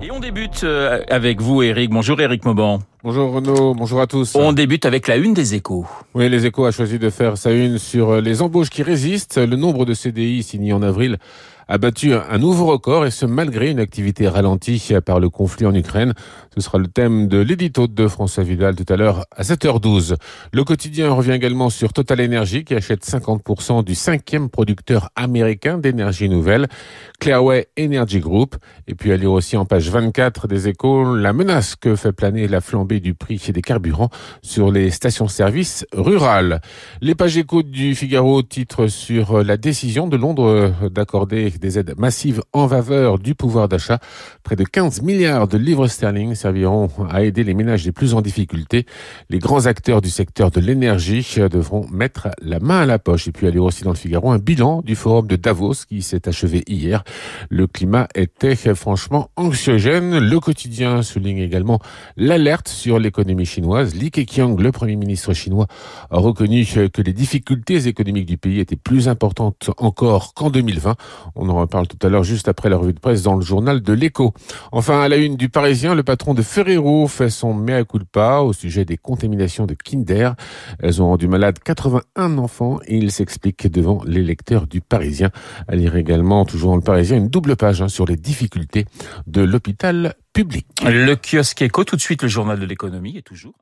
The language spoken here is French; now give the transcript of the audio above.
Et on débute euh, avec vous, Eric. Bonjour, Eric Mauban. Bonjour Renaud, bonjour à tous. On débute avec la une des échos. Oui, les échos a choisi de faire sa une sur les embauches qui résistent. Le nombre de CDI signés en avril a battu un nouveau record et ce malgré une activité ralentie par le conflit en Ukraine. Ce sera le thème de l'édito de François Vidal tout à l'heure à 7h12. Le quotidien revient également sur Total Energy qui achète 50% du cinquième producteur américain d'énergie nouvelle, Clearway Energy Group. Et puis à lire aussi en page 24 des échos la menace que fait planer la flambée du prix des carburants sur les stations-service rurales. Les pages échos du Figaro titrent sur la décision de Londres d'accorder des aides massives en faveur du pouvoir d'achat. Près de 15 milliards de livres sterling serviront à aider les ménages les plus en difficulté. Les grands acteurs du secteur de l'énergie devront mettre la main à la poche. Et puis aller aussi dans le Figaro un bilan du forum de Davos qui s'est achevé hier. Le climat était franchement anxiogène. Le quotidien souligne également l'alerte sur l'économie chinoise. Li Keqiang, le premier ministre chinois, a reconnu que les difficultés économiques du pays étaient plus importantes encore qu'en 2020. On en reparle tout à l'heure juste après la revue de presse dans le journal de l'écho. Enfin, à la une du Parisien, le patron de Ferrero fait son mea culpa au sujet des contaminations de Kinder. Elles ont rendu malade 81 enfants et il s'explique devant les lecteurs du Parisien. À lire également, toujours dans le Parisien, une double page hein, sur les difficultés de l'hôpital Le kiosque écho, tout de suite le journal de l'économie est toujours.